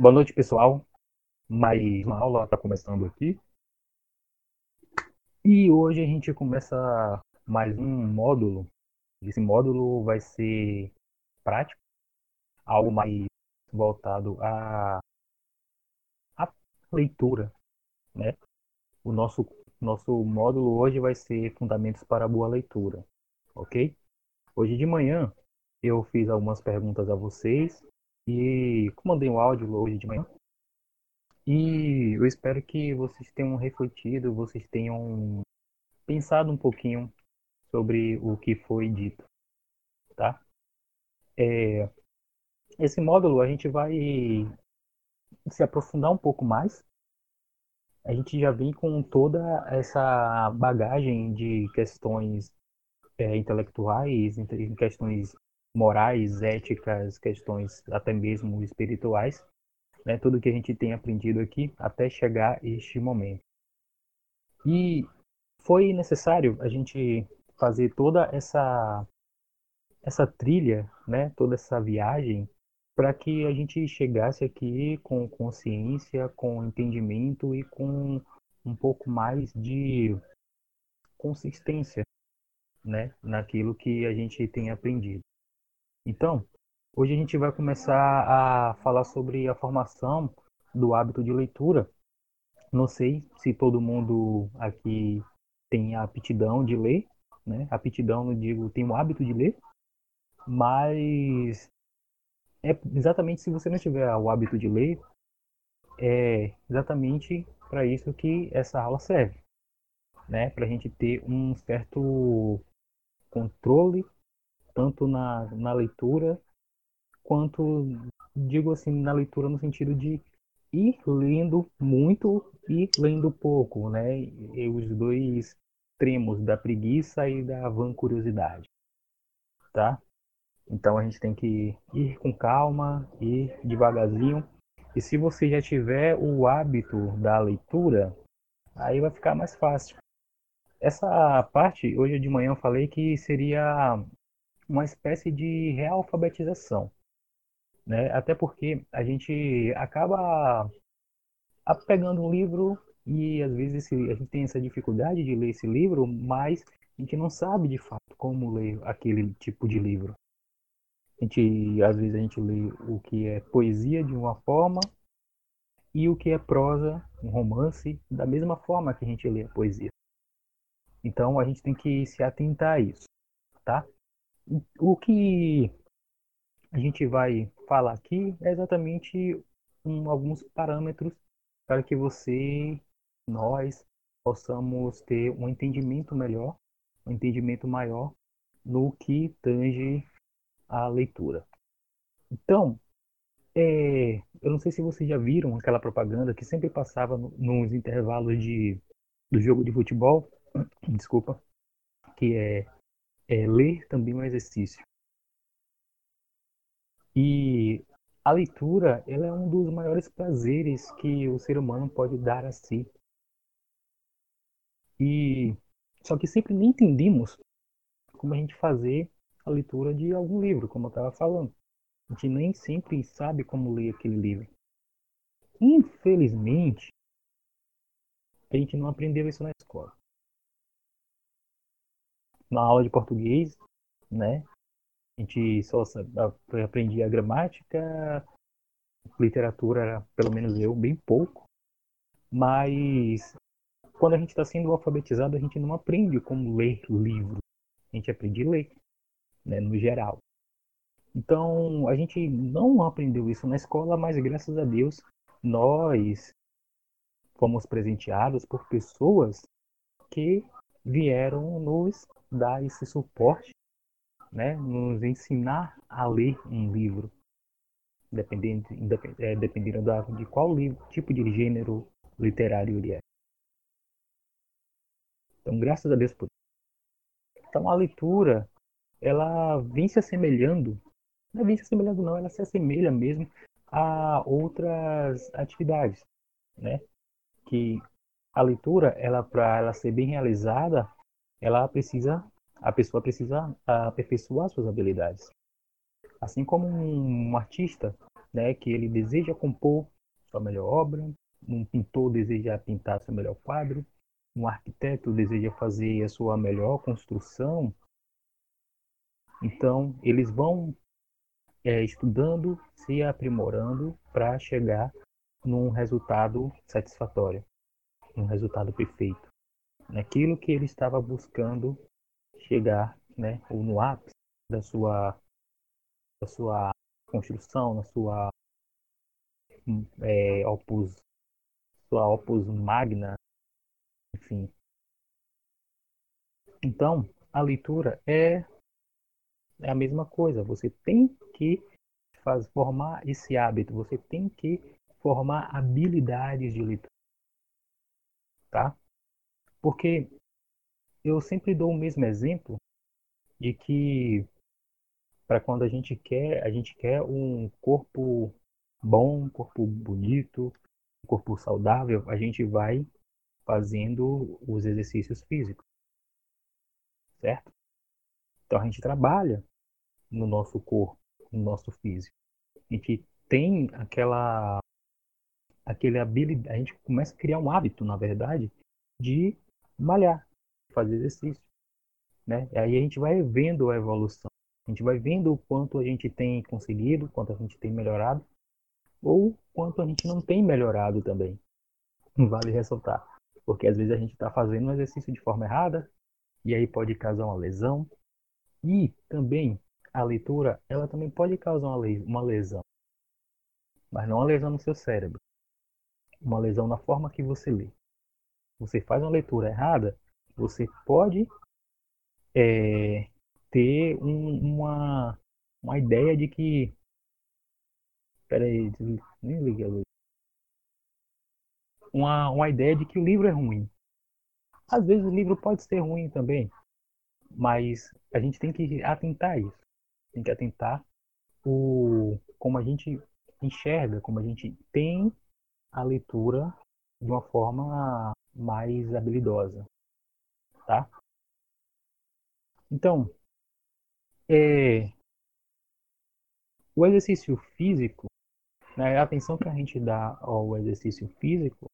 Boa noite, pessoal. Mais uma aula está começando aqui. E hoje a gente começa mais um módulo. Esse módulo vai ser prático, algo mais voltado à, à leitura, né? O nosso nosso módulo hoje vai ser Fundamentos para a Boa Leitura, ok? Hoje de manhã eu fiz algumas perguntas a vocês e mandei um áudio hoje de manhã. E eu espero que vocês tenham refletido, vocês tenham pensado um pouquinho sobre o que foi dito, tá? É, esse módulo a gente vai se aprofundar um pouco mais. A gente já vem com toda essa bagagem de questões é, intelectuais, questões morais, éticas, questões até mesmo espirituais, né? tudo que a gente tem aprendido aqui até chegar este momento. E foi necessário a gente fazer toda essa essa trilha, né? toda essa viagem para que a gente chegasse aqui com consciência, com entendimento e com um pouco mais de consistência, né, naquilo que a gente tem aprendido. Então, hoje a gente vai começar a falar sobre a formação do hábito de leitura. Não sei se todo mundo aqui tem a aptidão de ler, né? Aptidão, não digo, tem o hábito de ler, mas é exatamente se você não tiver o hábito de ler, é exatamente para isso que essa aula serve, né? Para a gente ter um certo controle tanto na, na leitura quanto, digo assim, na leitura no sentido de ir lendo muito e lendo pouco, né? E os dois extremos da preguiça e da van curiosidade, tá? Então a gente tem que ir com calma, ir devagarzinho. E se você já tiver o hábito da leitura, aí vai ficar mais fácil. Essa parte, hoje de manhã eu falei que seria uma espécie de realfabetização. Né? Até porque a gente acaba pegando um livro e às vezes a gente tem essa dificuldade de ler esse livro, mas a gente não sabe de fato como ler aquele tipo de livro. A gente, às vezes a gente lê o que é poesia de uma forma e o que é prosa, um romance, da mesma forma que a gente lê a poesia. Então a gente tem que se atentar a isso, tá? O que a gente vai falar aqui é exatamente um, alguns parâmetros para que você, nós, possamos ter um entendimento melhor, um entendimento maior no que tange a leitura. Então, é, eu não sei se vocês já viram aquela propaganda que sempre passava no, nos intervalos de, do jogo de futebol, desculpa, que é é, ler também é um exercício. E a leitura ela é um dos maiores prazeres que o ser humano pode dar a si. E só que sempre nem entendemos como a gente fazer a leitura de algum livro, como eu estava falando. A gente nem sempre sabe como ler aquele livro. Infelizmente, a gente não aprendeu isso na escola na aula de português, né? A gente só aprendia gramática, literatura, pelo menos eu, bem pouco. Mas quando a gente está sendo alfabetizado, a gente não aprende como ler livro. A gente aprende a ler, né, no geral. Então, a gente não aprendeu isso na escola, mas graças a Deus, nós fomos presenteados por pessoas que vieram nos dar esse suporte, né, nos ensinar a ler um livro, dependendo, é, dependendo da, de qual livro, tipo de gênero literário ele é. Então, graças a Deus por isso. Então, a leitura, ela vem se assemelhando, não é vem se assemelhando não, ela se assemelha mesmo a outras atividades, né? Que a leitura, ela para ela ser bem realizada, ela precisa, a pessoa precisa aperfeiçoar suas habilidades. Assim como um artista, né, que ele deseja compor sua melhor obra, um pintor deseja pintar seu melhor quadro, um arquiteto deseja fazer a sua melhor construção. Então, eles vão é, estudando, se aprimorando para chegar num resultado satisfatório, um resultado perfeito, naquilo que ele estava buscando chegar, né, ou no ápice da sua da sua construção, na sua é, opus sua opus magna, enfim. Então, a leitura é é a mesma coisa. Você tem que faz, formar esse hábito, você tem que formar habilidades de leitura. Tá? Porque eu sempre dou o mesmo exemplo de que para quando a gente quer, a gente quer um corpo bom, um corpo bonito, um corpo saudável, a gente vai fazendo os exercícios físicos. Certo? Então a gente trabalha no nosso corpo, no nosso físico. A gente tem aquela aquele habilidade, a gente começa a criar um hábito, na verdade, de malhar, fazer exercício, né? E aí a gente vai vendo a evolução, a gente vai vendo o quanto a gente tem conseguido, quanto a gente tem melhorado, ou quanto a gente não tem melhorado também. Vale ressaltar, porque às vezes a gente está fazendo um exercício de forma errada e aí pode causar uma lesão. E também a leitura, ela também pode causar uma lesão, mas não uma lesão no seu cérebro, uma lesão na forma que você lê. Você faz uma leitura errada, você pode é, ter um, uma, uma ideia de que. Peraí, nem liguei a luz. Uma, uma ideia de que o livro é ruim. Às vezes o livro pode ser ruim também, mas a gente tem que atentar a isso tem que atentar o como a gente enxerga, como a gente tem a leitura de uma forma mais habilidosa, tá? Então, é, o exercício físico, né, a atenção que a gente dá ao exercício físico,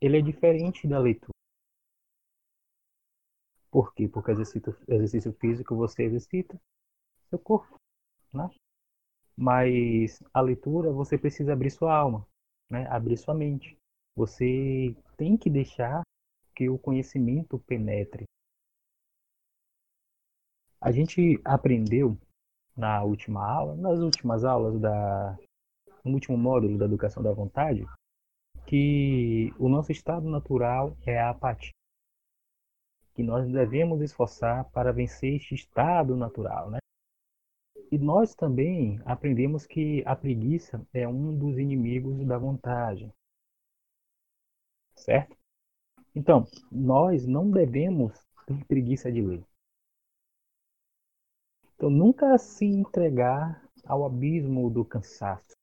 ele é diferente da leitura. Por quê? Porque exercício, exercício físico você exercita, seu corpo, né? Mas a leitura você precisa abrir sua alma, né? Abrir sua mente. Você tem que deixar que o conhecimento penetre. A gente aprendeu na última aula, nas últimas aulas da no último módulo da educação da vontade, que o nosso estado natural é a apatia. Que nós devemos esforçar para vencer este estado natural, né? E nós também aprendemos que a preguiça é um dos inimigos da vontade. Certo? Então, nós não devemos ter preguiça de ler. Então, nunca se entregar ao abismo do cansaço.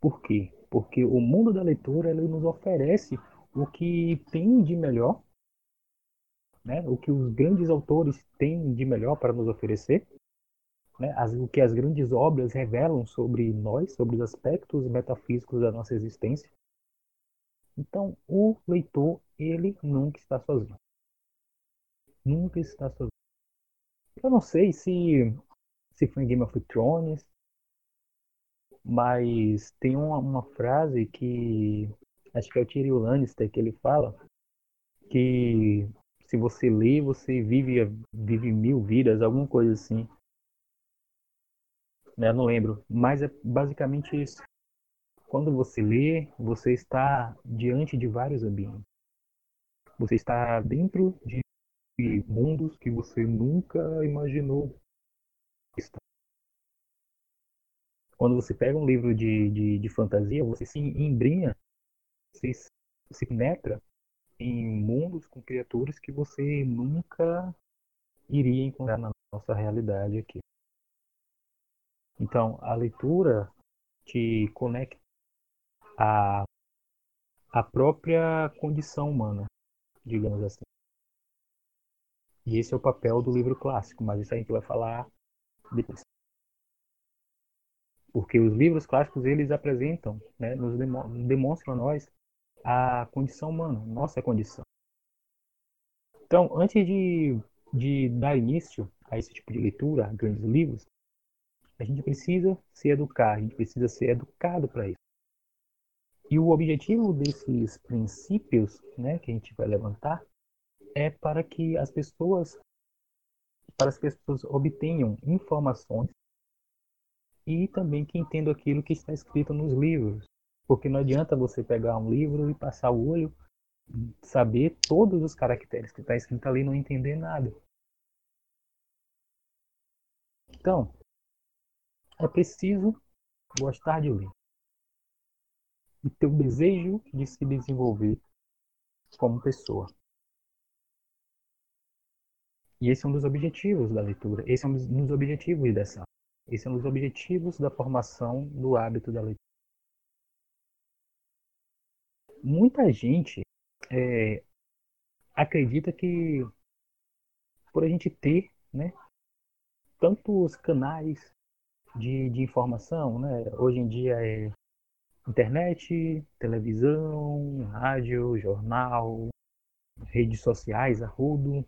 Por quê? Porque o mundo da leitura ele nos oferece o que tem de melhor né, o que os grandes autores têm de melhor para nos oferecer, né, as, o que as grandes obras revelam sobre nós, sobre os aspectos metafísicos da nossa existência. Então, o leitor, ele nunca está sozinho. Nunca está sozinho. Eu não sei se, se foi em Game of Thrones, mas tem uma, uma frase que acho que é o Tyrion Lannister que ele fala que se você lê, você vive, vive mil vidas, alguma coisa assim. Eu não lembro, mas é basicamente isso. Quando você lê, você está diante de vários ambientes. Você está dentro de mundos que você nunca imaginou estar. Quando você pega um livro de, de, de fantasia, você se embrinha, você se penetra em mundos com criaturas que você nunca iria encontrar na nossa realidade aqui. Então, a leitura te conecta à, à própria condição humana, digamos assim. E esse é o papel do livro clássico, mas isso a gente vai falar depois. Porque os livros clássicos eles apresentam, né, nos demonstram a nós a condição humana, nossa condição. Então, antes de, de dar início a esse tipo de leitura, a grandes livros, a gente precisa se educar, a gente precisa ser educado para isso. E o objetivo desses princípios né, que a gente vai levantar é para que as pessoas para as pessoas obtenham informações e também que entendam aquilo que está escrito nos livros. Porque não adianta você pegar um livro e passar o olho, saber todos os caracteres que está escrito ali e não entender nada. Então, é preciso gostar de ler e ter o desejo de se desenvolver como pessoa. E esse é um dos objetivos da leitura, esse é um dos objetivos dessa. Esse é um dos objetivos da formação do hábito da leitura. Muita gente é, acredita que por a gente ter né, tantos canais de, de informação, né, hoje em dia é internet, televisão, rádio, jornal, redes sociais, arrudo.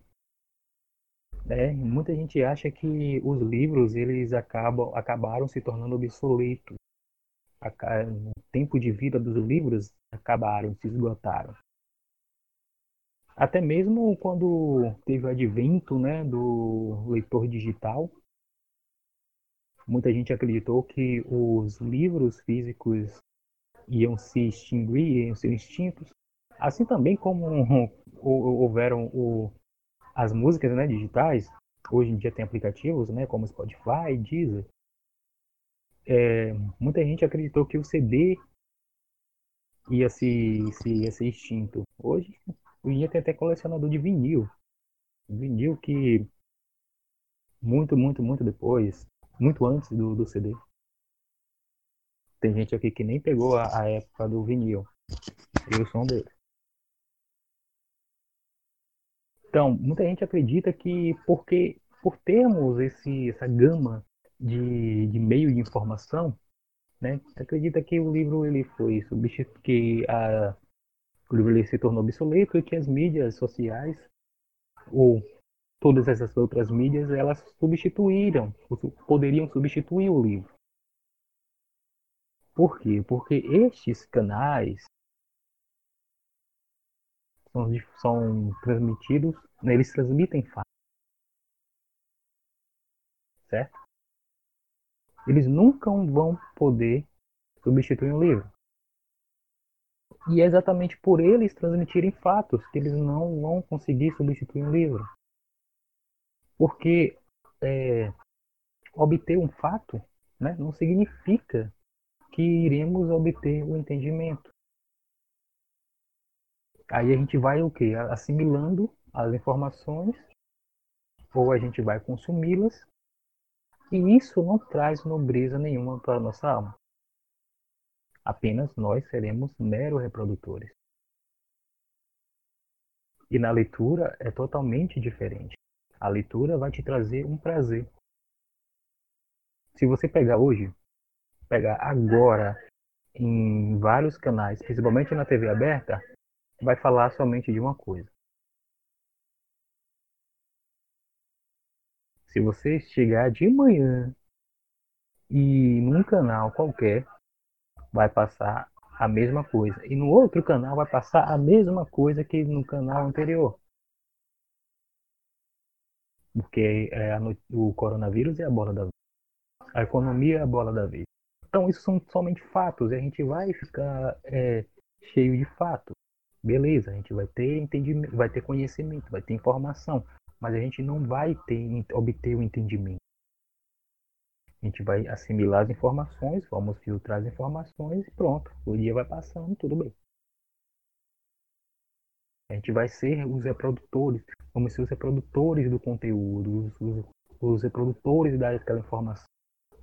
É, muita gente acha que os livros eles acabam, acabaram se tornando obsoletos. O tempo de vida dos livros acabaram, se esgotaram. Até mesmo quando teve o advento né, do leitor digital, muita gente acreditou que os livros físicos iam se extinguir, iam ser extintos. Assim também como houveram o, as músicas né, digitais, hoje em dia tem aplicativos né, como Spotify, Deezer. É, muita gente acreditou que o CD ia se, se ia ser extinto. Hoje, hoje em dia tem até colecionador de vinil. Vinil que muito, muito, muito depois, muito antes do, do CD. Tem gente aqui que nem pegou a, a época do vinil e o som dele. Então, muita gente acredita que porque por termos esse, essa gama de, de meio de informação, né, acredita que o livro ele foi substituído, que a, o livro ele se tornou obsoleto e que as mídias sociais ou todas essas outras mídias elas substituíram, poderiam substituir o livro. Por quê? Porque estes canais são, são transmitidos, né, eles transmitem fatos. Certo? Eles nunca vão poder substituir um livro. E é exatamente por eles transmitirem fatos que eles não vão conseguir substituir um livro. Porque é, obter um fato né, não significa que iremos obter o entendimento. Aí a gente vai o que? Assimilando as informações, ou a gente vai consumi-las, e isso não traz nobreza nenhuma para a nossa alma. Apenas nós seremos meros reprodutores. E na leitura é totalmente diferente. A leitura vai te trazer um prazer. Se você pegar hoje pegar agora em vários canais, principalmente na TV aberta, vai falar somente de uma coisa. Se você chegar de manhã e num canal qualquer, vai passar a mesma coisa. E no outro canal vai passar a mesma coisa que no canal anterior. Porque é a, o coronavírus é a bola da vez. A economia é a bola da vez. Então, isso são somente fatos e a gente vai ficar é, cheio de fatos. Beleza, a gente vai ter entendimento, vai ter conhecimento, vai ter informação, mas a gente não vai ter, obter o entendimento. A gente vai assimilar as informações, vamos filtrar as informações e pronto. O dia vai passando, tudo bem. A gente vai ser os reprodutores, vamos ser os reprodutores do conteúdo, os, os, os reprodutores daquela informação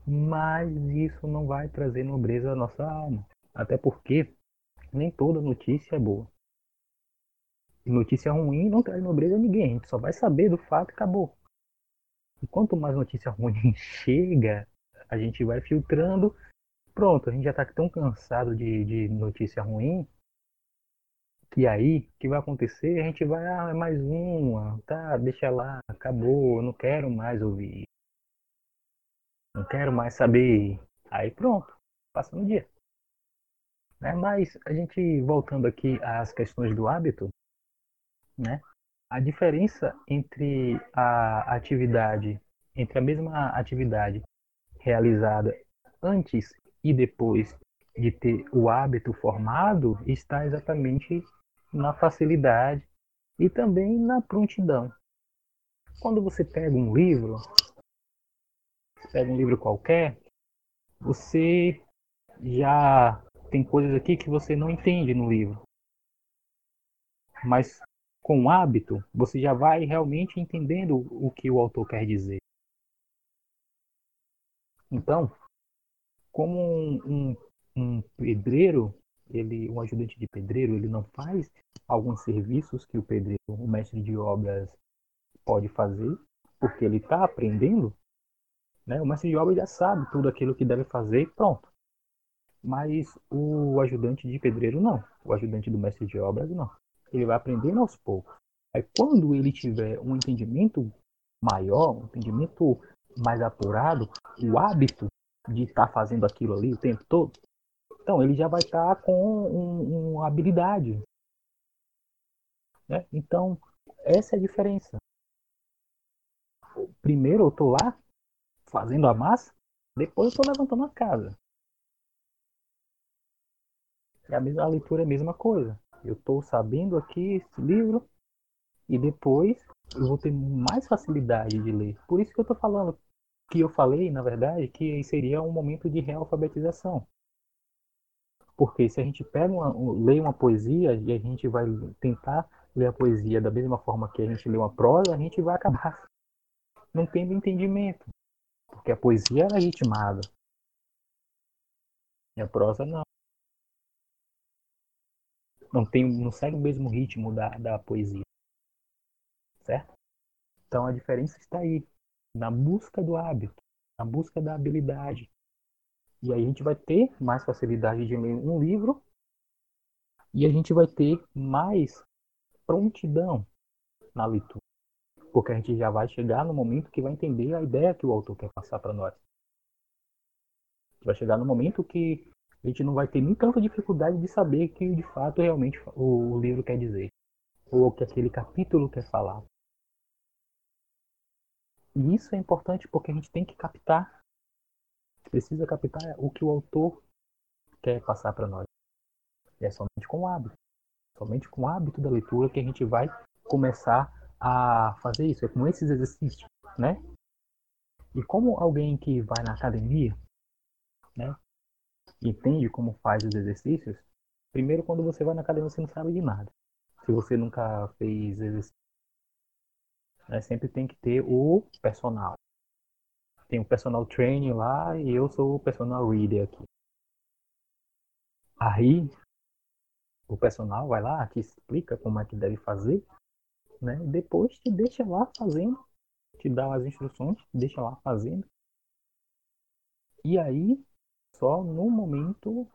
mas isso não vai trazer nobreza à nossa alma. Até porque nem toda notícia é boa. E notícia ruim não traz nobreza a ninguém, a gente só vai saber do fato e acabou. E quanto mais notícia ruim chega, a gente vai filtrando pronto, a gente já está tão cansado de, de notícia ruim que aí, o que vai acontecer? A gente vai, ah, é mais uma, tá, deixa lá, acabou, não quero mais ouvir. Não quero mais saber. Aí pronto, passa no dia. Né? Mas a gente voltando aqui às questões do hábito, né? A diferença entre a atividade, entre a mesma atividade realizada antes e depois de ter o hábito formado está exatamente na facilidade e também na prontidão. Quando você pega um livro, pega um livro qualquer, você já tem coisas aqui que você não entende no livro. Mas com o hábito, você já vai realmente entendendo o que o autor quer dizer. Então, como um, um, um pedreiro, ele, um ajudante de pedreiro, ele não faz alguns serviços que o pedreiro, o mestre de obras, pode fazer, porque ele está aprendendo. Né? O mestre de obras já sabe tudo aquilo que deve fazer e pronto. Mas o ajudante de pedreiro não. O ajudante do mestre de obras não. Ele vai aprendendo aos poucos. Aí quando ele tiver um entendimento maior, um entendimento mais apurado, o hábito de estar tá fazendo aquilo ali o tempo todo, então ele já vai estar tá com um, uma habilidade. Né? Então, essa é a diferença. Primeiro eu estou lá fazendo a massa, depois eu estou levantando a casa. E a, mesma, a leitura é a mesma coisa. Eu estou sabendo aqui esse livro e depois eu vou ter mais facilidade de ler. Por isso que eu estou falando que eu falei, na verdade, que seria um momento de realfabetização. Porque se a gente pega uma, lê uma poesia e a gente vai tentar ler a poesia da mesma forma que a gente lê uma prosa, a gente vai acabar não tendo entendimento. Porque a poesia era ritmada. E a prosa não. Não, tem, não segue o mesmo ritmo da, da poesia. Certo? Então a diferença está aí. Na busca do hábito. Na busca da habilidade. E aí a gente vai ter mais facilidade de ler um livro e a gente vai ter mais prontidão na leitura. Porque a gente já vai chegar no momento que vai entender a ideia que o autor quer passar para nós. Vai chegar no momento que a gente não vai ter nem tanta dificuldade de saber que de fato realmente o livro quer dizer. Ou o que aquele capítulo quer falar. E isso é importante porque a gente tem que captar precisa captar o que o autor quer passar para nós. E é somente com o hábito. Somente com o hábito da leitura que a gente vai começar a fazer isso. É com esses exercícios, né? E como alguém que vai na academia, né? Entende como faz os exercícios. Primeiro, quando você vai na academia, você não sabe de nada. Se você nunca fez exercício. Né? Sempre tem que ter o personal tem o personal training lá e eu sou o personal reader aqui. Aí o personal vai lá, te explica como é que deve fazer, né? Depois te deixa lá fazendo, te dá as instruções, deixa lá fazendo. E aí, só no momento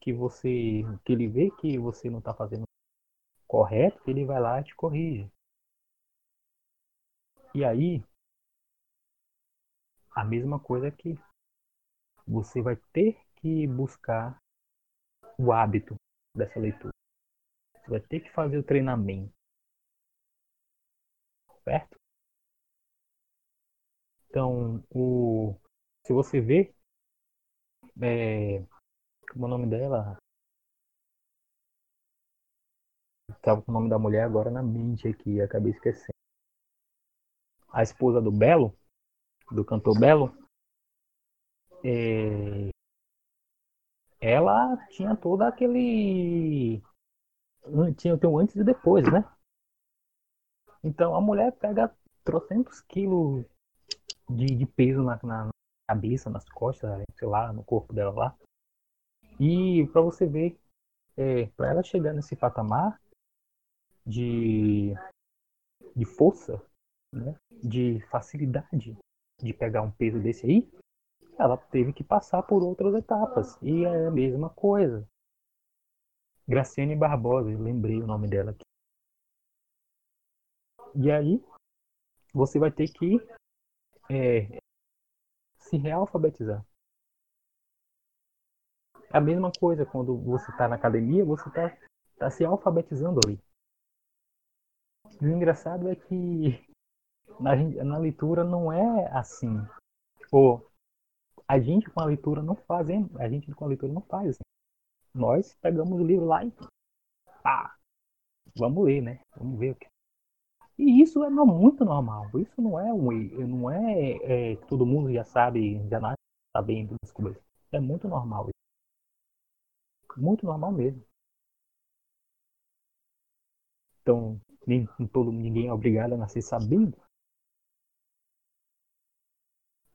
que você que ele vê que você não está fazendo correto, ele vai lá e te corrige. E aí, a mesma coisa que você vai ter que buscar o hábito dessa leitura. Você vai ter que fazer o treinamento. Certo? Então, o, se você vê, é, como é o nome dela? Estava com o nome da mulher agora na mente aqui, acabei esquecendo. A esposa do Belo, do cantor Belo, é, ela tinha todo aquele. Tinha, tem um antes e depois, né? Então a mulher pega trocentos quilos de, de peso na, na, cabeça, nas costas, sei lá, no corpo dela lá. E para você ver, é, para ela chegar nesse patamar de, de força, né, de facilidade de pegar um peso desse aí, ela teve que passar por outras etapas. E é a mesma coisa. Graciane Barbosa, lembrei o nome dela aqui. E aí, você vai ter que é, se realfabetizar. É a mesma coisa quando você está na academia, você está tá se alfabetizando ali. E o engraçado é que na, na leitura não é assim. Ou a gente com a leitura não faz, hein? a gente com a leitura não faz. Assim. Nós pegamos o livro lá e pá, vamos ler, né? Vamos ver o que. E isso é muito normal. Isso não é um não é, é todo mundo já sabe, já nasce sabendo das coisas. É muito normal. Muito normal mesmo. Então, nem todo ninguém é obrigado a nascer sabendo.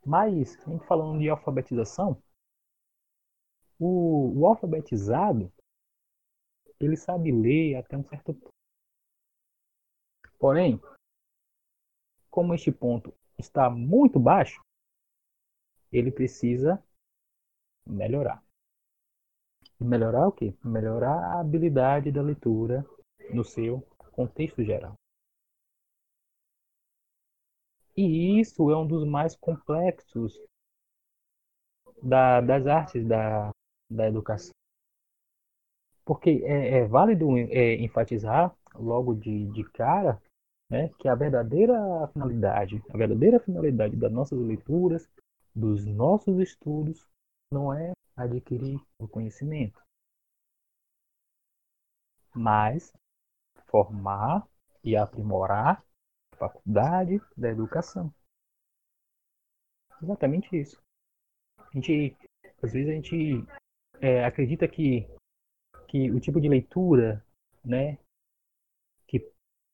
Mas, a gente falando de alfabetização, o, o alfabetizado ele sabe ler até um certo ponto. Porém, como este ponto está muito baixo, ele precisa melhorar. Melhorar o quê? Melhorar a habilidade da leitura no seu contexto geral. E isso é um dos mais complexos da, das artes da, da educação. Porque é, é válido é, enfatizar logo de, de cara né, que a verdadeira finalidade, a verdadeira finalidade das nossas leituras, dos nossos estudos, não é adquirir o conhecimento, mas formar e aprimorar a faculdade da educação. Exatamente isso. A gente, às vezes a gente é, acredita que, que o tipo de leitura, né,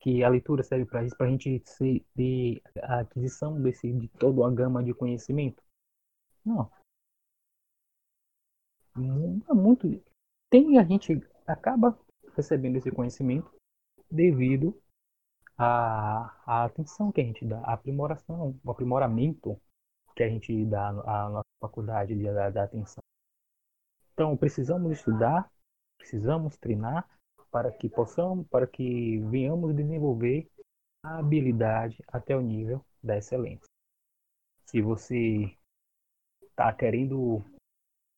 que a leitura serve para isso, para a gente ter a aquisição desse, de toda a gama de conhecimento. Não. Muito. Tem a gente acaba recebendo esse conhecimento devido à, à atenção que a gente dá, à aprimoração, o aprimoramento que a gente dá à nossa faculdade de dar, dar atenção. Então, precisamos estudar, precisamos treinar para que possamos, para que venhamos desenvolver a habilidade até o nível da excelência. Se você está querendo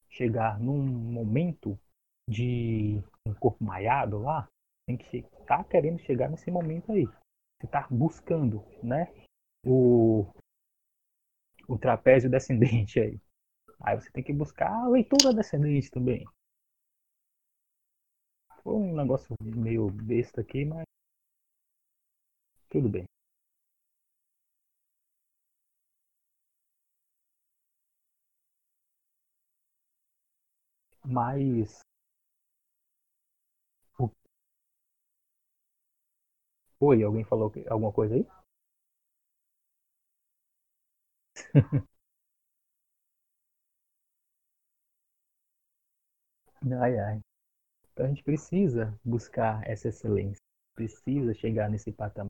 chegar num momento de um corpo maiado lá, tem que estar tá querendo chegar nesse momento aí. Você está buscando, né? O, o trapézio descendente aí. Aí você tem que buscar a leitura descendente também. Foi um negócio meio besta aqui, mas tudo bem. Mas Oi, alguém falou alguma coisa aí? Ai, ai. Então a gente precisa buscar essa excelência, precisa chegar nesse patamar.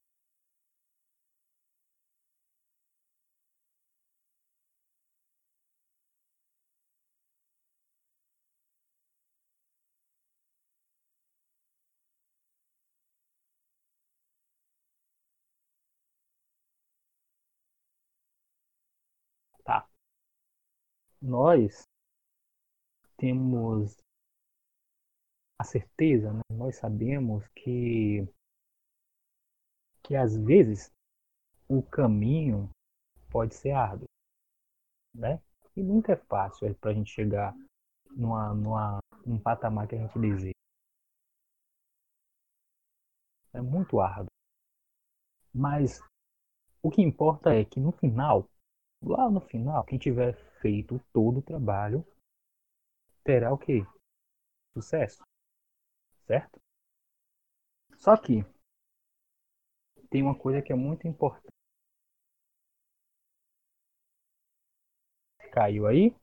Tá. Nós temos a certeza, né? nós sabemos que, que às vezes o caminho pode ser árduo, né? E nunca é fácil é para a gente chegar numa, numa, num patamar que a gente deseja. É muito árduo. Mas o que importa é que no final, lá no final, quem tiver feito todo o trabalho terá o quê? Sucesso certo? Só que tem uma coisa que é muito importante. Caiu aí?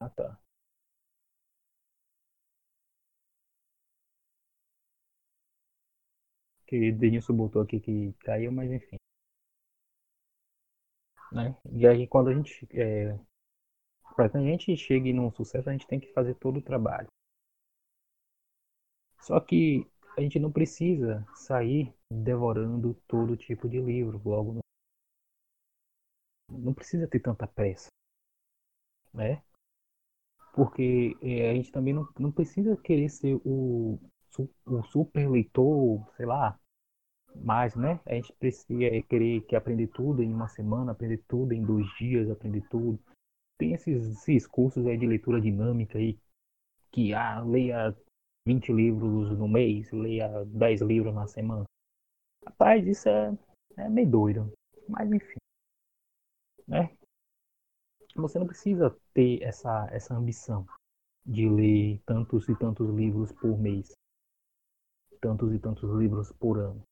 Ah, tá. que Denilson botou aqui que caiu, mas enfim. Né? E aí quando a gente é, para que a gente chegue num sucesso, a gente tem que fazer todo o trabalho. Só que a gente não precisa sair devorando todo tipo de livro logo. Não precisa ter tanta pressa, né? Porque é, a gente também não, não precisa querer ser o, o super leitor, sei lá, mais, né? A gente precisa é, querer que aprender tudo em uma semana, aprender tudo em dois dias, aprender tudo. Tem esses, esses cursos de leitura dinâmica aí, que ah, leia 20 livros no mês, leia 10 livros na semana. Rapaz, isso é, é meio doido. Mas enfim. Né? Você não precisa ter essa, essa ambição de ler tantos e tantos livros por mês. Tantos e tantos livros por ano.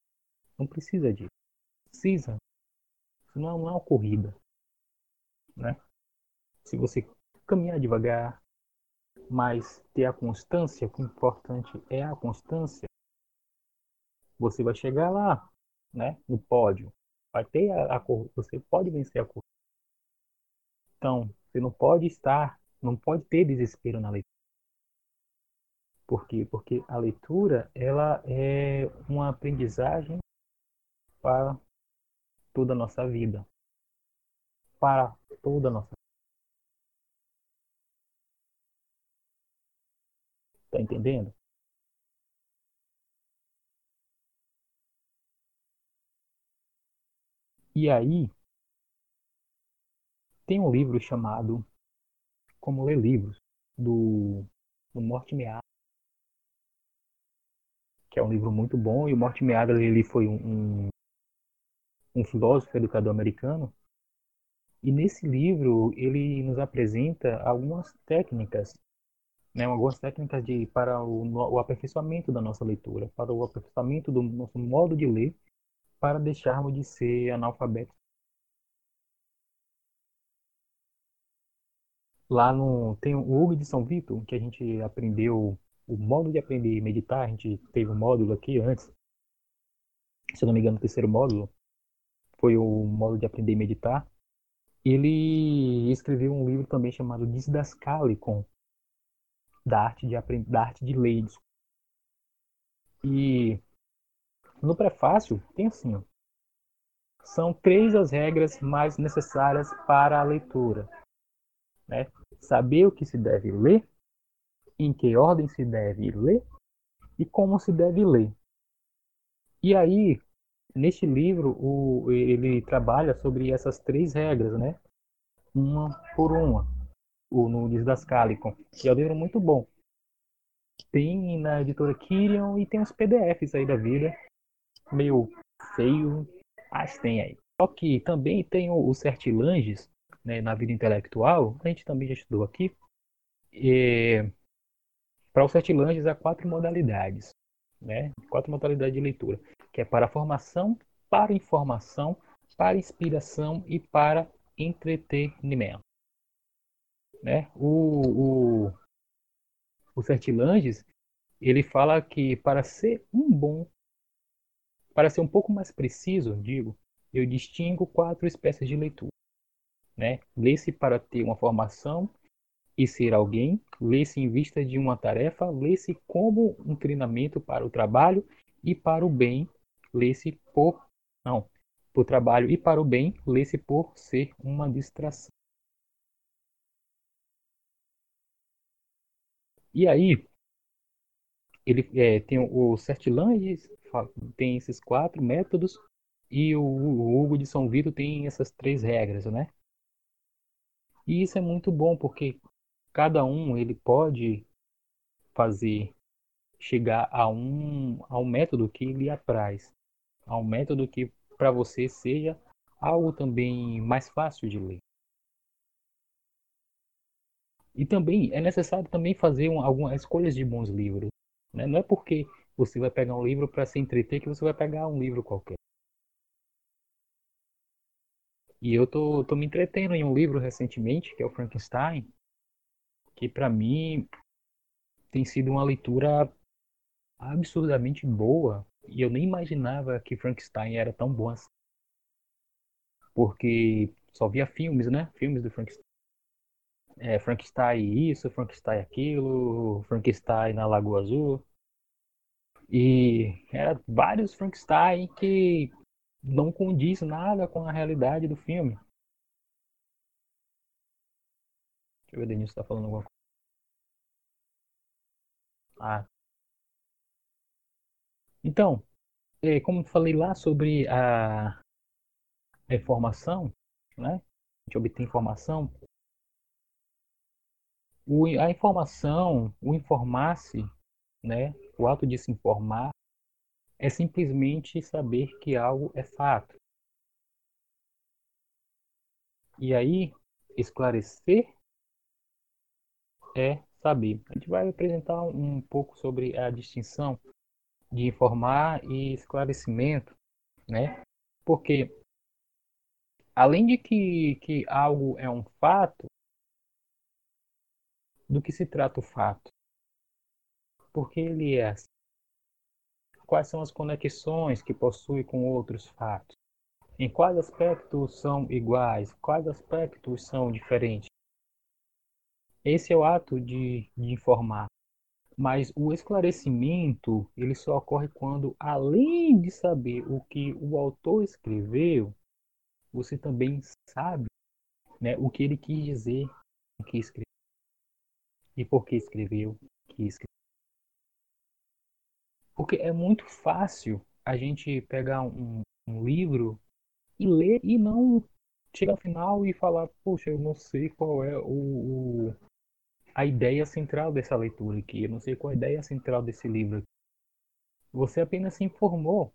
Não precisa disso. Precisa. Isso não é uma corrida. Né? Se você caminhar devagar, mas ter a constância, o importante é a constância, você vai chegar lá, né, no pódio. Vai ter a, a você pode vencer a corrida. Então, você não pode estar, não pode ter desespero na leitura. Por quê? Porque a leitura, ela é uma aprendizagem para toda a nossa vida. Para toda a nossa Tá entendendo? E aí, tem um livro chamado Como Ler Livros, do, do Mortimer Adler, que é um livro muito bom, e o Mortimer Adler ele foi um, um, um filósofo educador americano, e nesse livro ele nos apresenta algumas técnicas né, algumas técnicas de, para o, o aperfeiçoamento da nossa leitura, para o aperfeiçoamento do nosso modo de ler, para deixarmos de ser analfabetos. Lá no tem o Hugo de São Vito, que a gente aprendeu o modo de aprender e meditar, a gente teve um módulo aqui antes. Se eu não me engano, o terceiro módulo foi o modo de aprender e meditar. Ele escreveu um livro também chamado Disdascalicon, da arte de aprender, da arte de ler. E no prefácio tem assim, ó, são três as regras mais necessárias para a leitura. Né? Saber o que se deve ler, em que ordem se deve ler e como se deve ler. E aí, neste livro, o, ele trabalha sobre essas três regras, né? Uma por uma o no Disdascalicon, que é um livro muito bom. Tem na editora Kirion e tem uns PDFs aí da vida, meio feio, mas tem aí. Só que também tem o, o Certilanges, né, na vida intelectual, a gente também já estudou aqui. E, para o Certilanges há quatro modalidades, né? Quatro modalidades de leitura, que é para formação, para informação, para inspiração e para entretenimento. Né? O, o, o Sertilanges, ele fala que para ser um bom, para ser um pouco mais preciso, digo, eu distingo quatro espécies de leitura. Né? Lê-se para ter uma formação e ser alguém, lê-se em vista de uma tarefa, lê-se como um treinamento para o trabalho e para o bem, lê-se por não, por trabalho e para o bem, lê-se por ser uma distração. E aí, ele é, tem o Certilange, tem esses quatro métodos, e o Hugo de São Vito tem essas três regras, né? E isso é muito bom, porque cada um ele pode fazer chegar a um, a um método que lhe apraz, a um método que para você seja algo também mais fácil de ler. E também é necessário também fazer um, algumas escolhas de bons livros. Né? Não é porque você vai pegar um livro para se entreter que você vai pegar um livro qualquer. E eu tô, tô me entretendo em um livro recentemente, que é o Frankenstein, que para mim tem sido uma leitura absurdamente boa, E eu nem imaginava que Frankenstein era tão bom assim. Porque só via filmes, né? Filmes do Frankenstein. É, Frankenstein isso, Frankenstein aquilo, Frankenstein na Lagoa Azul. E era vários Frankenstein que não condiz nada com a realidade do filme. Deixa eu ver, Denilson tá falando alguma coisa. Ah. Então, é, como falei lá sobre a, informação, né? A gente obtém informação. O, a informação, o informar-se, né? O ato de se informar é simplesmente saber que algo é fato. E aí, esclarecer é saber. A gente vai apresentar um pouco sobre a distinção de informar e esclarecimento, né? Porque além de que, que algo é um fato, do que se trata o fato? Por que ele é assim? Quais são as conexões que possui com outros fatos? Em quais aspectos são iguais? Quais aspectos são diferentes? Esse é o ato de, de informar. Mas o esclarecimento, ele só ocorre quando, além de saber o que o autor escreveu, você também sabe né, o que ele quis dizer, o que escreveu e por que escreveu, que escreveu. Porque é muito fácil a gente pegar um, um livro e ler e não chegar ao final e falar, poxa, eu não sei qual é o, o, a ideia central dessa leitura aqui. Eu não sei qual a ideia central desse livro. Aqui. Você apenas se informou.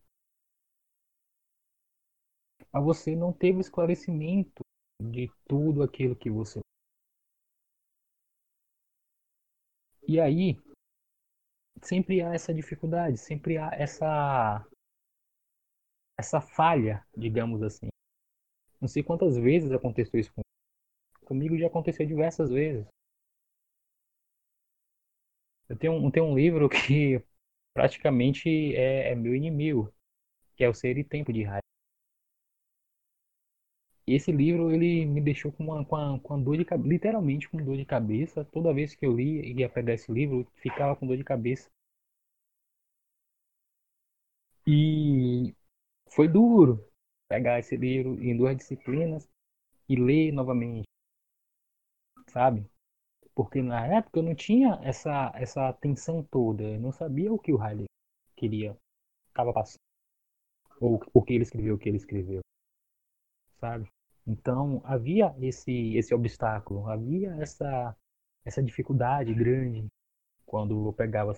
Mas você não teve esclarecimento de tudo aquilo que você. E aí, sempre há essa dificuldade, sempre há essa essa falha, digamos assim. Não sei quantas vezes aconteceu isso comigo. Comigo já aconteceu diversas vezes. Eu tenho, um, tenho um livro que praticamente é, é, meu inimigo, que é o Ser e Tempo de Raiva. E esse livro ele me deixou com uma, com uma, com uma dor de cabeça, literalmente com dor de cabeça. Toda vez que eu li e ia pegar esse livro, ficava com dor de cabeça. E foi duro pegar esse livro em duas disciplinas e ler novamente, sabe? Porque na época eu não tinha essa, essa atenção toda. Eu não sabia o que o Riley queria, estava passando. Ou por que ele escreveu o que ele escreveu. Sabe? Então havia esse, esse obstáculo, havia essa, essa dificuldade grande quando eu pegava.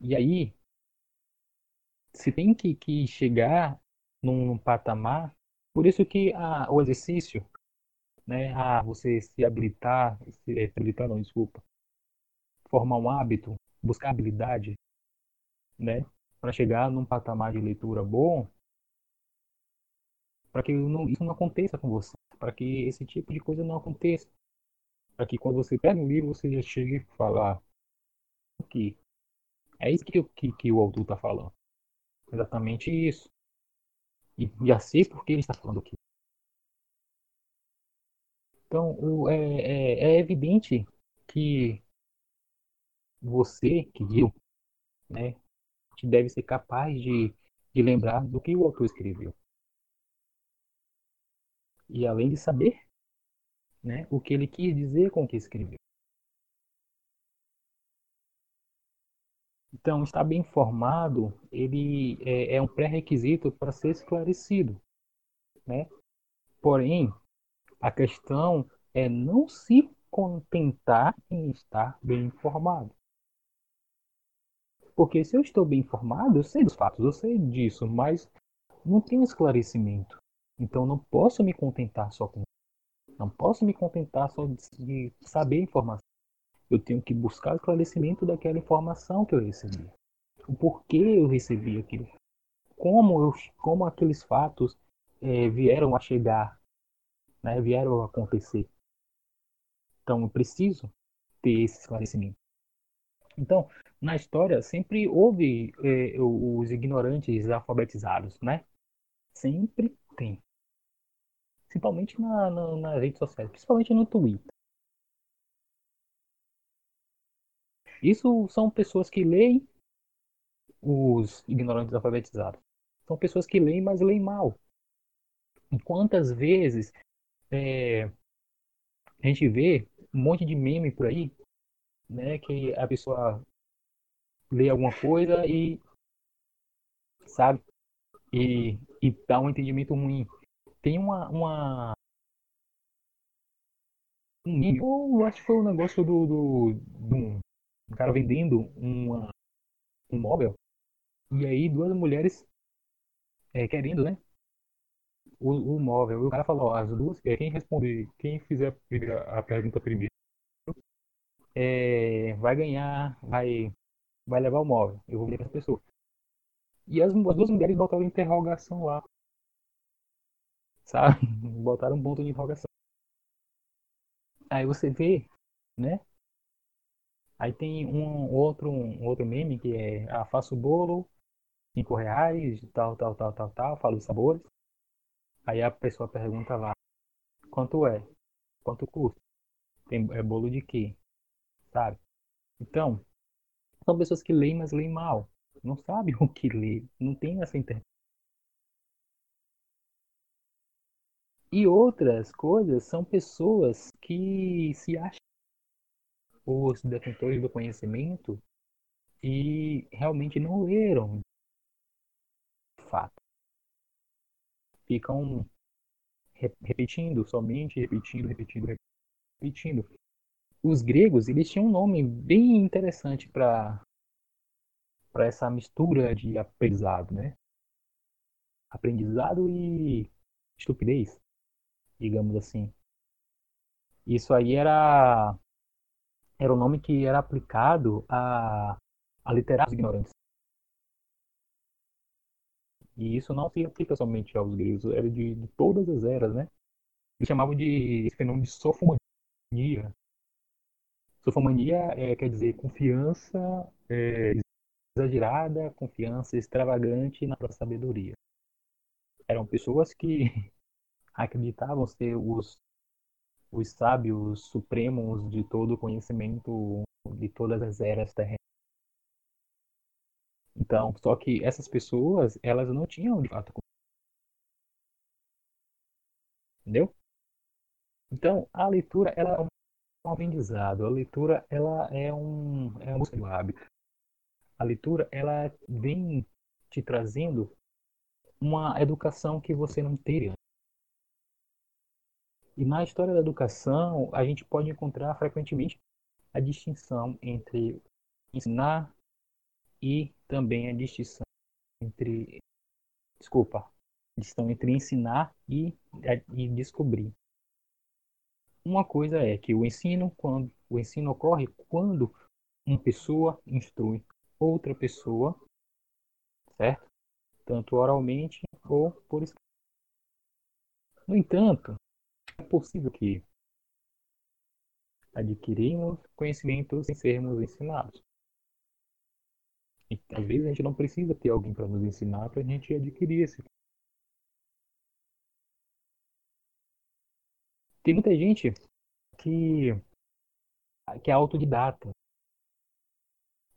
E aí, se tem que, que chegar num, num patamar, por isso que a, o exercício né? Ah, você se habilitar, se, é, habilitar não, desculpa, formar um hábito, buscar habilidade, né? Para chegar num patamar de leitura bom, para que não, isso não aconteça com você, para que esse tipo de coisa não aconteça, para que quando você pega um livro você já chegue e falar que é isso que, que, que o autor está falando, exatamente isso. E já sei por que ele está falando aqui. Então, o, é, é, é evidente que você, que viu, né, deve ser capaz de, de lembrar do que o autor escreveu. E além de saber né, o que ele quis dizer com o que escreveu. Então, estar bem informado, ele é, é um pré-requisito para ser esclarecido, né? Porém, a questão é não se contentar em estar bem informado. Porque se eu estou bem informado, eu sei dos fatos, eu sei disso, mas não tenho esclarecimento. Então não posso me contentar só com não posso me contentar só de saber a informação. Eu tenho que buscar esclarecimento daquela informação que eu recebi. O porquê eu recebi aquilo. Como, eu, como aqueles fatos é, vieram a chegar né, vieram a acontecer. Então eu preciso ter esse esclarecimento. Então, na história sempre houve eh, os ignorantes alfabetizados, né? Sempre tem. Principalmente na, na, nas redes sociais, principalmente no Twitter. Isso são pessoas que leem os ignorantes alfabetizados. São pessoas que leem, mas leem mal. E quantas vezes é, a gente vê um monte de meme por aí, né, que a pessoa lê alguma coisa e sabe e, e dá um entendimento ruim. Tem uma, uma um meme, ou acho que foi um negócio do, do, do um cara vendendo uma, um móvel e aí duas mulheres é, querendo, né? O, o móvel. O cara falou, ó, as duas, é, quem responder, quem fizer a pergunta primeiro, é, vai ganhar, vai, vai levar o móvel. Eu vou ler para as pessoas. E as, as, duas mulheres botaram interrogação lá. Sabe? Botaram um ponto de interrogação. Aí você vê, né? Aí tem um outro, um outro meme que é ah, faço bolo, 5 reais, tal, tal, tal, tal, tal, fala os sabores. Aí a pessoa pergunta lá, quanto é? Quanto custa? Tem, é bolo de quê? Sabe? Então, são pessoas que leem, mas leem mal. Não sabem o que ler. Não tem essa interpretação. E outras coisas são pessoas que se acham os detentores do conhecimento e realmente não leram fato. Ficam repetindo, somente repetindo, repetindo, repetindo. Os gregos, eles tinham um nome bem interessante para para essa mistura de aprendizado, né? Aprendizado e estupidez, digamos assim. Isso aí era era o nome que era aplicado a, a literatos ignorantes. E isso não se aplica somente aos gregos, era de, de todas as eras, né? Eles chamavam de esse fenômeno de sofomania. Sofomania é, quer dizer confiança é, exagerada, confiança extravagante na própria sabedoria. Eram pessoas que acreditavam ser os, os sábios supremos de todo o conhecimento de todas as eras terrenas. Então, só que essas pessoas, elas não tinham de fato. Entendeu? Então, a leitura, ela é um aprendizado. A leitura, ela é um é um hábito. A leitura, ela vem te trazendo uma educação que você não teria. E na história da educação, a gente pode encontrar frequentemente a distinção entre ensinar e também a distinção entre desculpa, distinção entre ensinar e, e descobrir. Uma coisa é que o ensino quando o ensino ocorre quando uma pessoa instrui outra pessoa, certo? Tanto oralmente ou por escrito. No entanto, é possível que adquirimos conhecimentos sem sermos ensinados. E, às vezes a gente não precisa ter alguém para nos ensinar para a gente adquirir esse. Tem muita gente que, que é autodidata.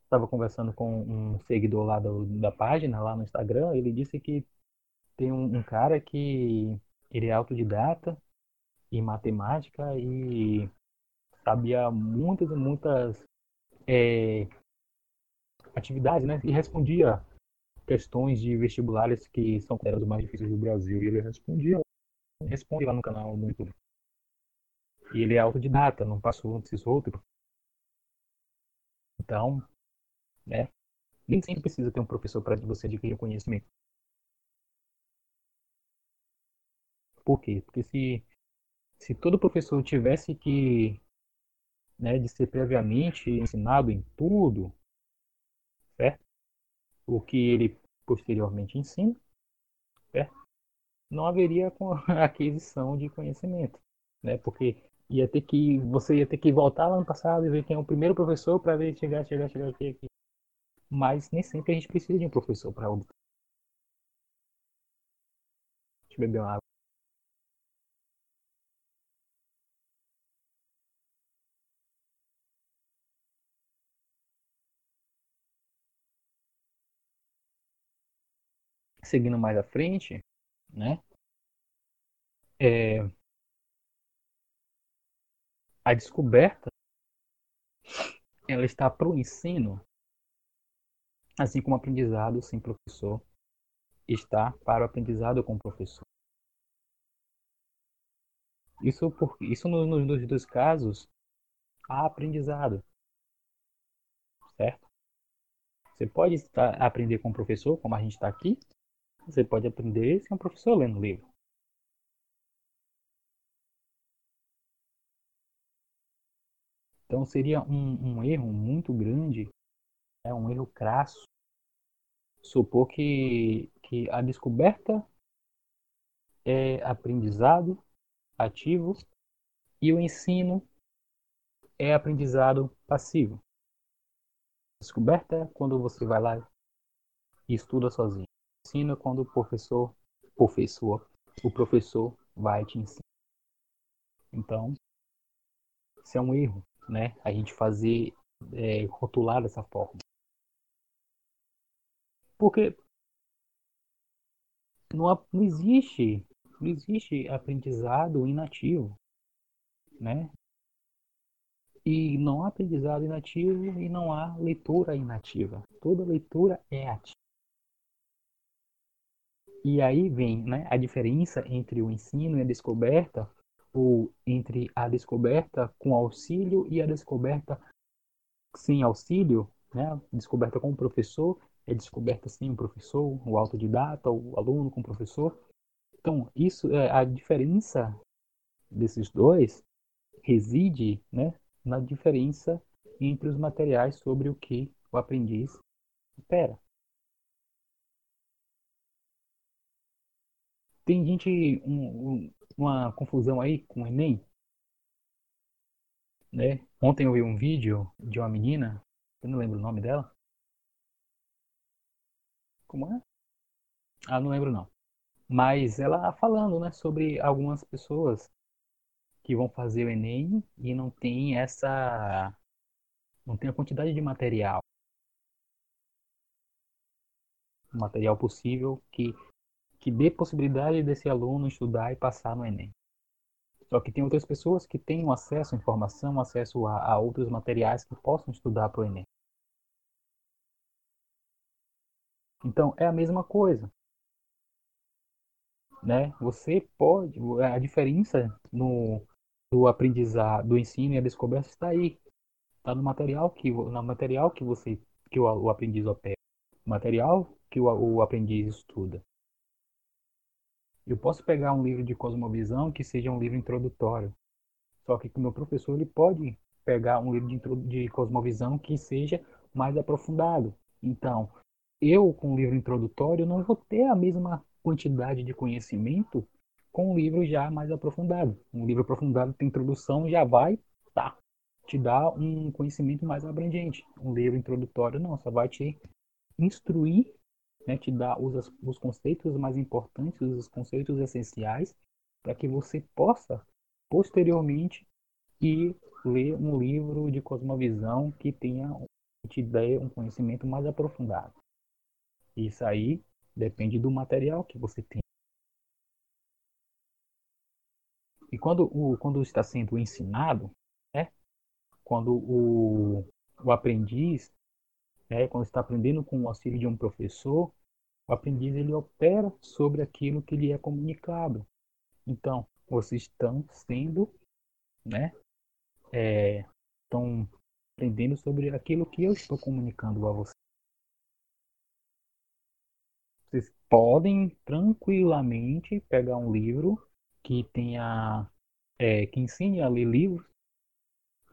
Estava conversando com um seguidor lá do, da página, lá no Instagram, ele disse que tem um, um cara que ele é autodidata em matemática e sabia muitas e muitas é, atividades, né? E respondia questões de vestibulares que são considerados mais difíceis do Brasil. E ele respondia, responde lá no canal no YouTube. E ele é autodidata, não passou antes outro. Então, né? Nem sempre precisa ter um professor para você adquirir conhecimento. Por quê? Porque se, se todo professor tivesse que né, de ser previamente ensinado em tudo, certo? O que ele posteriormente ensina, certo? Não haveria aquisição de conhecimento, né? Porque ia ter que você ia ter que voltar lá no passado e ver quem é o primeiro professor para ver chegar, chegar, chegar aqui, aqui. mas nem sempre a gente precisa de um professor para obter. Deixa eu beber uma água. Seguindo mais à frente, né? É, a descoberta ela está para o ensino, assim como o aprendizado sem professor está para o aprendizado com o professor. Isso, por, isso nos no, no, dois casos há aprendizado, certo? Você pode estar, aprender com o professor, como a gente está aqui, você pode aprender sem um professor lendo livro. Então seria um, um erro muito grande, é um erro crasso, supor que, que a descoberta é aprendizado ativo e o ensino é aprendizado passivo. Descoberta é quando você vai lá e estuda sozinho. Ensino é quando o professor, professor, o professor vai te ensinar. Então, isso é um erro né? A gente fazer é, rotular dessa forma. Porque não, não existe não existe aprendizado inativo, né? E não há aprendizado inativo e não há leitura inativa. Toda leitura é ativa. E aí vem né, a diferença entre o ensino e a descoberta ou entre a descoberta com auxílio e a descoberta sem auxílio, né? Descoberta com o professor, é descoberta sem o professor, o autodidata, o aluno com o professor. Então, isso é a diferença desses dois reside, né, na diferença entre os materiais sobre o que o aprendiz espera. Tem gente, um, um, uma confusão aí com o Enem. Né? Ontem eu vi um vídeo de uma menina, eu não lembro o nome dela. Como é? Ah, não lembro não. Mas ela falando, né, sobre algumas pessoas que vão fazer o Enem e não tem essa não tem a quantidade de material material possível que que dê possibilidade desse aluno estudar e passar no Enem. Só que tem outras pessoas que têm acesso à informação, acesso a, a outros materiais que possam estudar para o Enem. Então, é a mesma coisa. Né? Você pode, a diferença no do aprendizado, do ensino e a descoberta está aí. Está no material que no material que você que o, o aprendiz opera, no material que o, o aprendiz estuda. Eu posso pegar um livro de cosmovisão que seja um livro introdutório. Só que o meu professor ele pode pegar um livro de, de cosmovisão que seja mais aprofundado. Então, eu com um livro introdutório não vou ter a mesma quantidade de conhecimento com um livro já mais aprofundado. Um livro aprofundado tem introdução já vai tá, te dar um conhecimento mais abrangente. Um livro introdutório não, só vai te instruir né, te dá os, os conceitos mais importantes, os conceitos essenciais, para que você possa, posteriormente, ir ler um livro de cosmovisão que tenha te dê um conhecimento mais aprofundado. Isso aí depende do material que você tem. E quando, o, quando está sendo ensinado, né, quando o, o aprendiz né? Quando está aprendendo com o auxílio de um professor, o aprendiz ele opera sobre aquilo que lhe é comunicado. Então, vocês estão sendo, né? É, estão aprendendo sobre aquilo que eu estou comunicando a vocês. Vocês podem tranquilamente pegar um livro que tenha é, que ensine a ler livros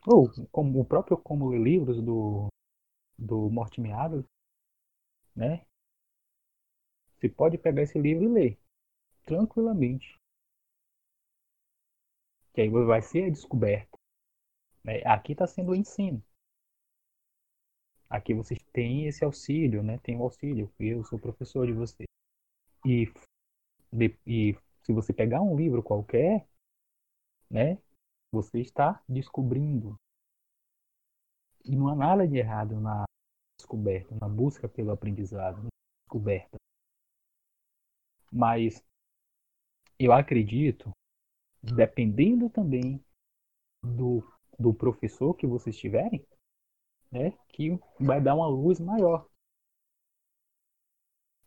ou como o próprio como ler livros do do Morte Meado, né? Você pode pegar esse livro e ler tranquilamente. Que aí vai ser descoberta. Né? Aqui está sendo o ensino. aqui vocês têm esse auxílio, né? Tem o auxílio, eu sou professor de vocês. E, de, e se você pegar um livro qualquer, né? Você está descobrindo. E não há nada de errado na descoberta, na busca pelo aprendizado, descoberta. Mas eu acredito, dependendo também do, do professor que vocês tiverem, né, que vai dar uma luz maior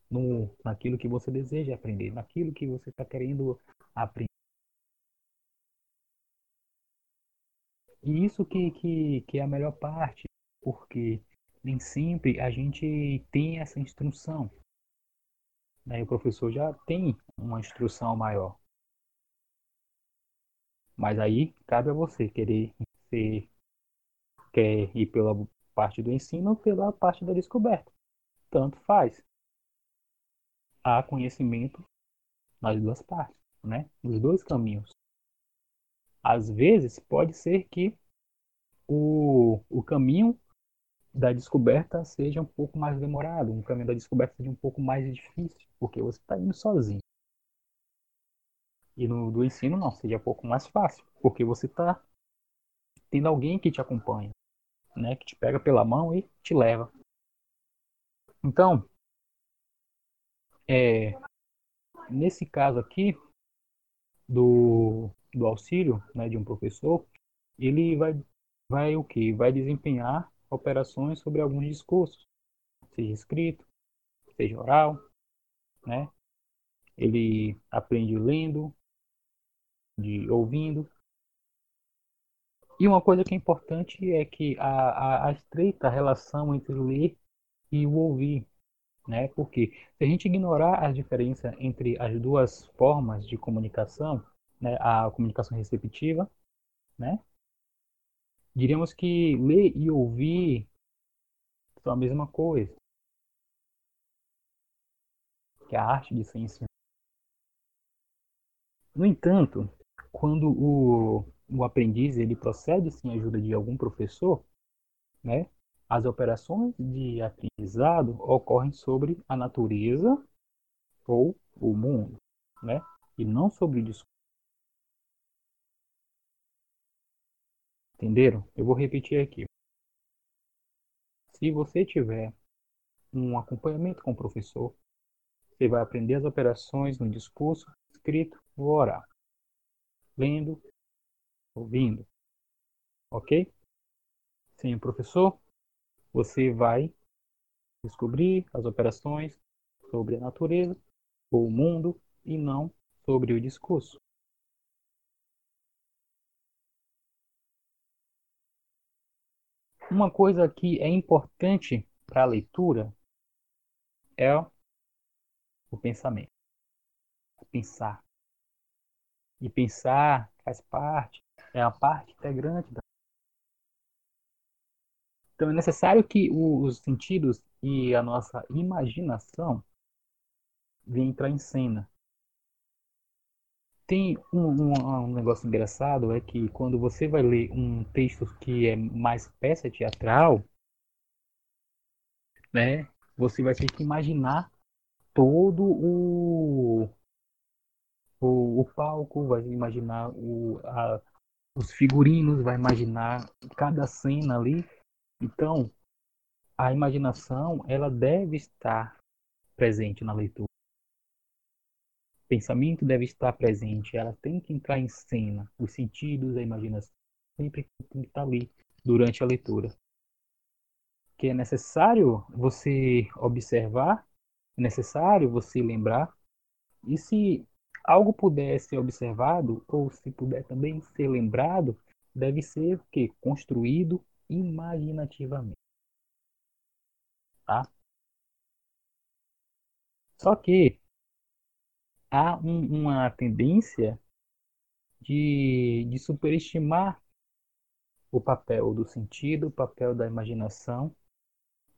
no, naquilo que você deseja aprender, naquilo que você está querendo aprender. E isso que, que, que é a melhor parte, porque nem sempre a gente tem essa instrução. Né? O professor já tem uma instrução maior. Mas aí cabe a você querer ser, quer ir pela parte do ensino ou pela parte da descoberta. Tanto faz. Há conhecimento nas duas partes, né? Nos dois caminhos às vezes pode ser que o, o caminho da descoberta seja um pouco mais demorado, um caminho da descoberta seja um pouco mais difícil, porque você está indo sozinho. E no do ensino não, seja um pouco mais fácil, porque você está tendo alguém que te acompanha, né, que te pega pela mão e te leva. Então, é, nesse caso aqui do do auxílio né, de um professor, ele vai, vai o que? Vai desempenhar operações sobre alguns discursos, seja escrito, seja oral, né? Ele aprende lendo, de ouvindo. E uma coisa que é importante é que a, a, a estreita relação entre ler e o ouvir, né? Porque se a gente ignorar a diferença entre as duas formas de comunicação, né, a comunicação receptiva, né? Diríamos que ler e ouvir são a mesma coisa. Que é a arte de se ensinar. No entanto, quando o, o aprendiz ele procede sem a ajuda de algum professor, né, as operações de aprendizado ocorrem sobre a natureza ou o mundo, né, e não sobre o discurso. Entenderam? Eu vou repetir aqui. Se você tiver um acompanhamento com o professor, você vai aprender as operações no discurso, escrito ou oral. Lendo, ouvindo. Ok? Sem o professor, você vai descobrir as operações sobre a natureza ou o mundo e não sobre o discurso. Uma coisa que é importante para a leitura é o pensamento. Pensar. E pensar faz parte, é uma parte integrante da. Então é necessário que os sentidos e a nossa imaginação venham entrar em cena tem um, um, um, negócio engraçado é que quando você vai ler um texto que é mais peça teatral, né, você vai ter que imaginar todo o o, o palco, vai imaginar o, a, os figurinos, vai imaginar cada cena ali. Então, a imaginação ela deve estar presente na leitura pensamento deve estar presente, ela tem que entrar em cena, os sentidos, a imaginação sempre tem que estar ali durante a leitura. Que é necessário você observar, é necessário você lembrar, e se algo puder ser observado, ou se puder também ser lembrado, deve ser que construído imaginativamente. Tá? Só que há um, uma tendência de, de superestimar o papel do sentido, o papel da imaginação,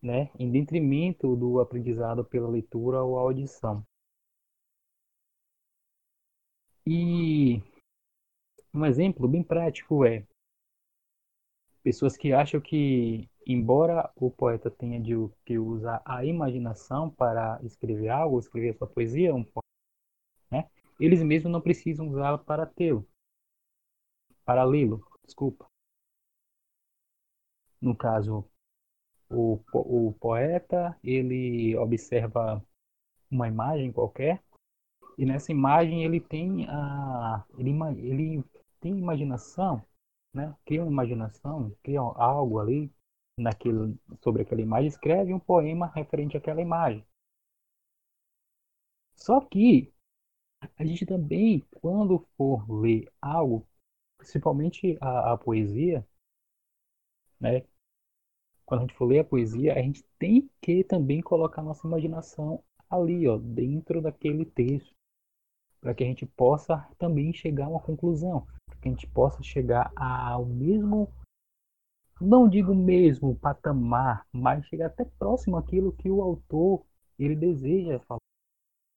né, em detrimento do aprendizado pela leitura ou audição. E um exemplo bem prático é pessoas que acham que embora o poeta tenha de que usar a imaginação para escrever algo, escrever sua poesia, um? Eles mesmos não precisam usá-la para tê-lo, para lê-lo, desculpa. No caso, o, o poeta ele observa uma imagem qualquer e nessa imagem ele tem a ele, ele tem imaginação, né? Cria uma imaginação, cria algo ali naquele sobre aquela imagem, escreve um poema referente àquela imagem. Só que a gente também, quando for ler algo, principalmente a, a poesia, né? Quando a gente for ler a poesia, a gente tem que também colocar nossa imaginação ali, ó, dentro daquele texto, para que a gente possa também chegar a uma conclusão, para que a gente possa chegar ao mesmo, não digo mesmo patamar, mas chegar até próximo àquilo que o autor ele deseja falar.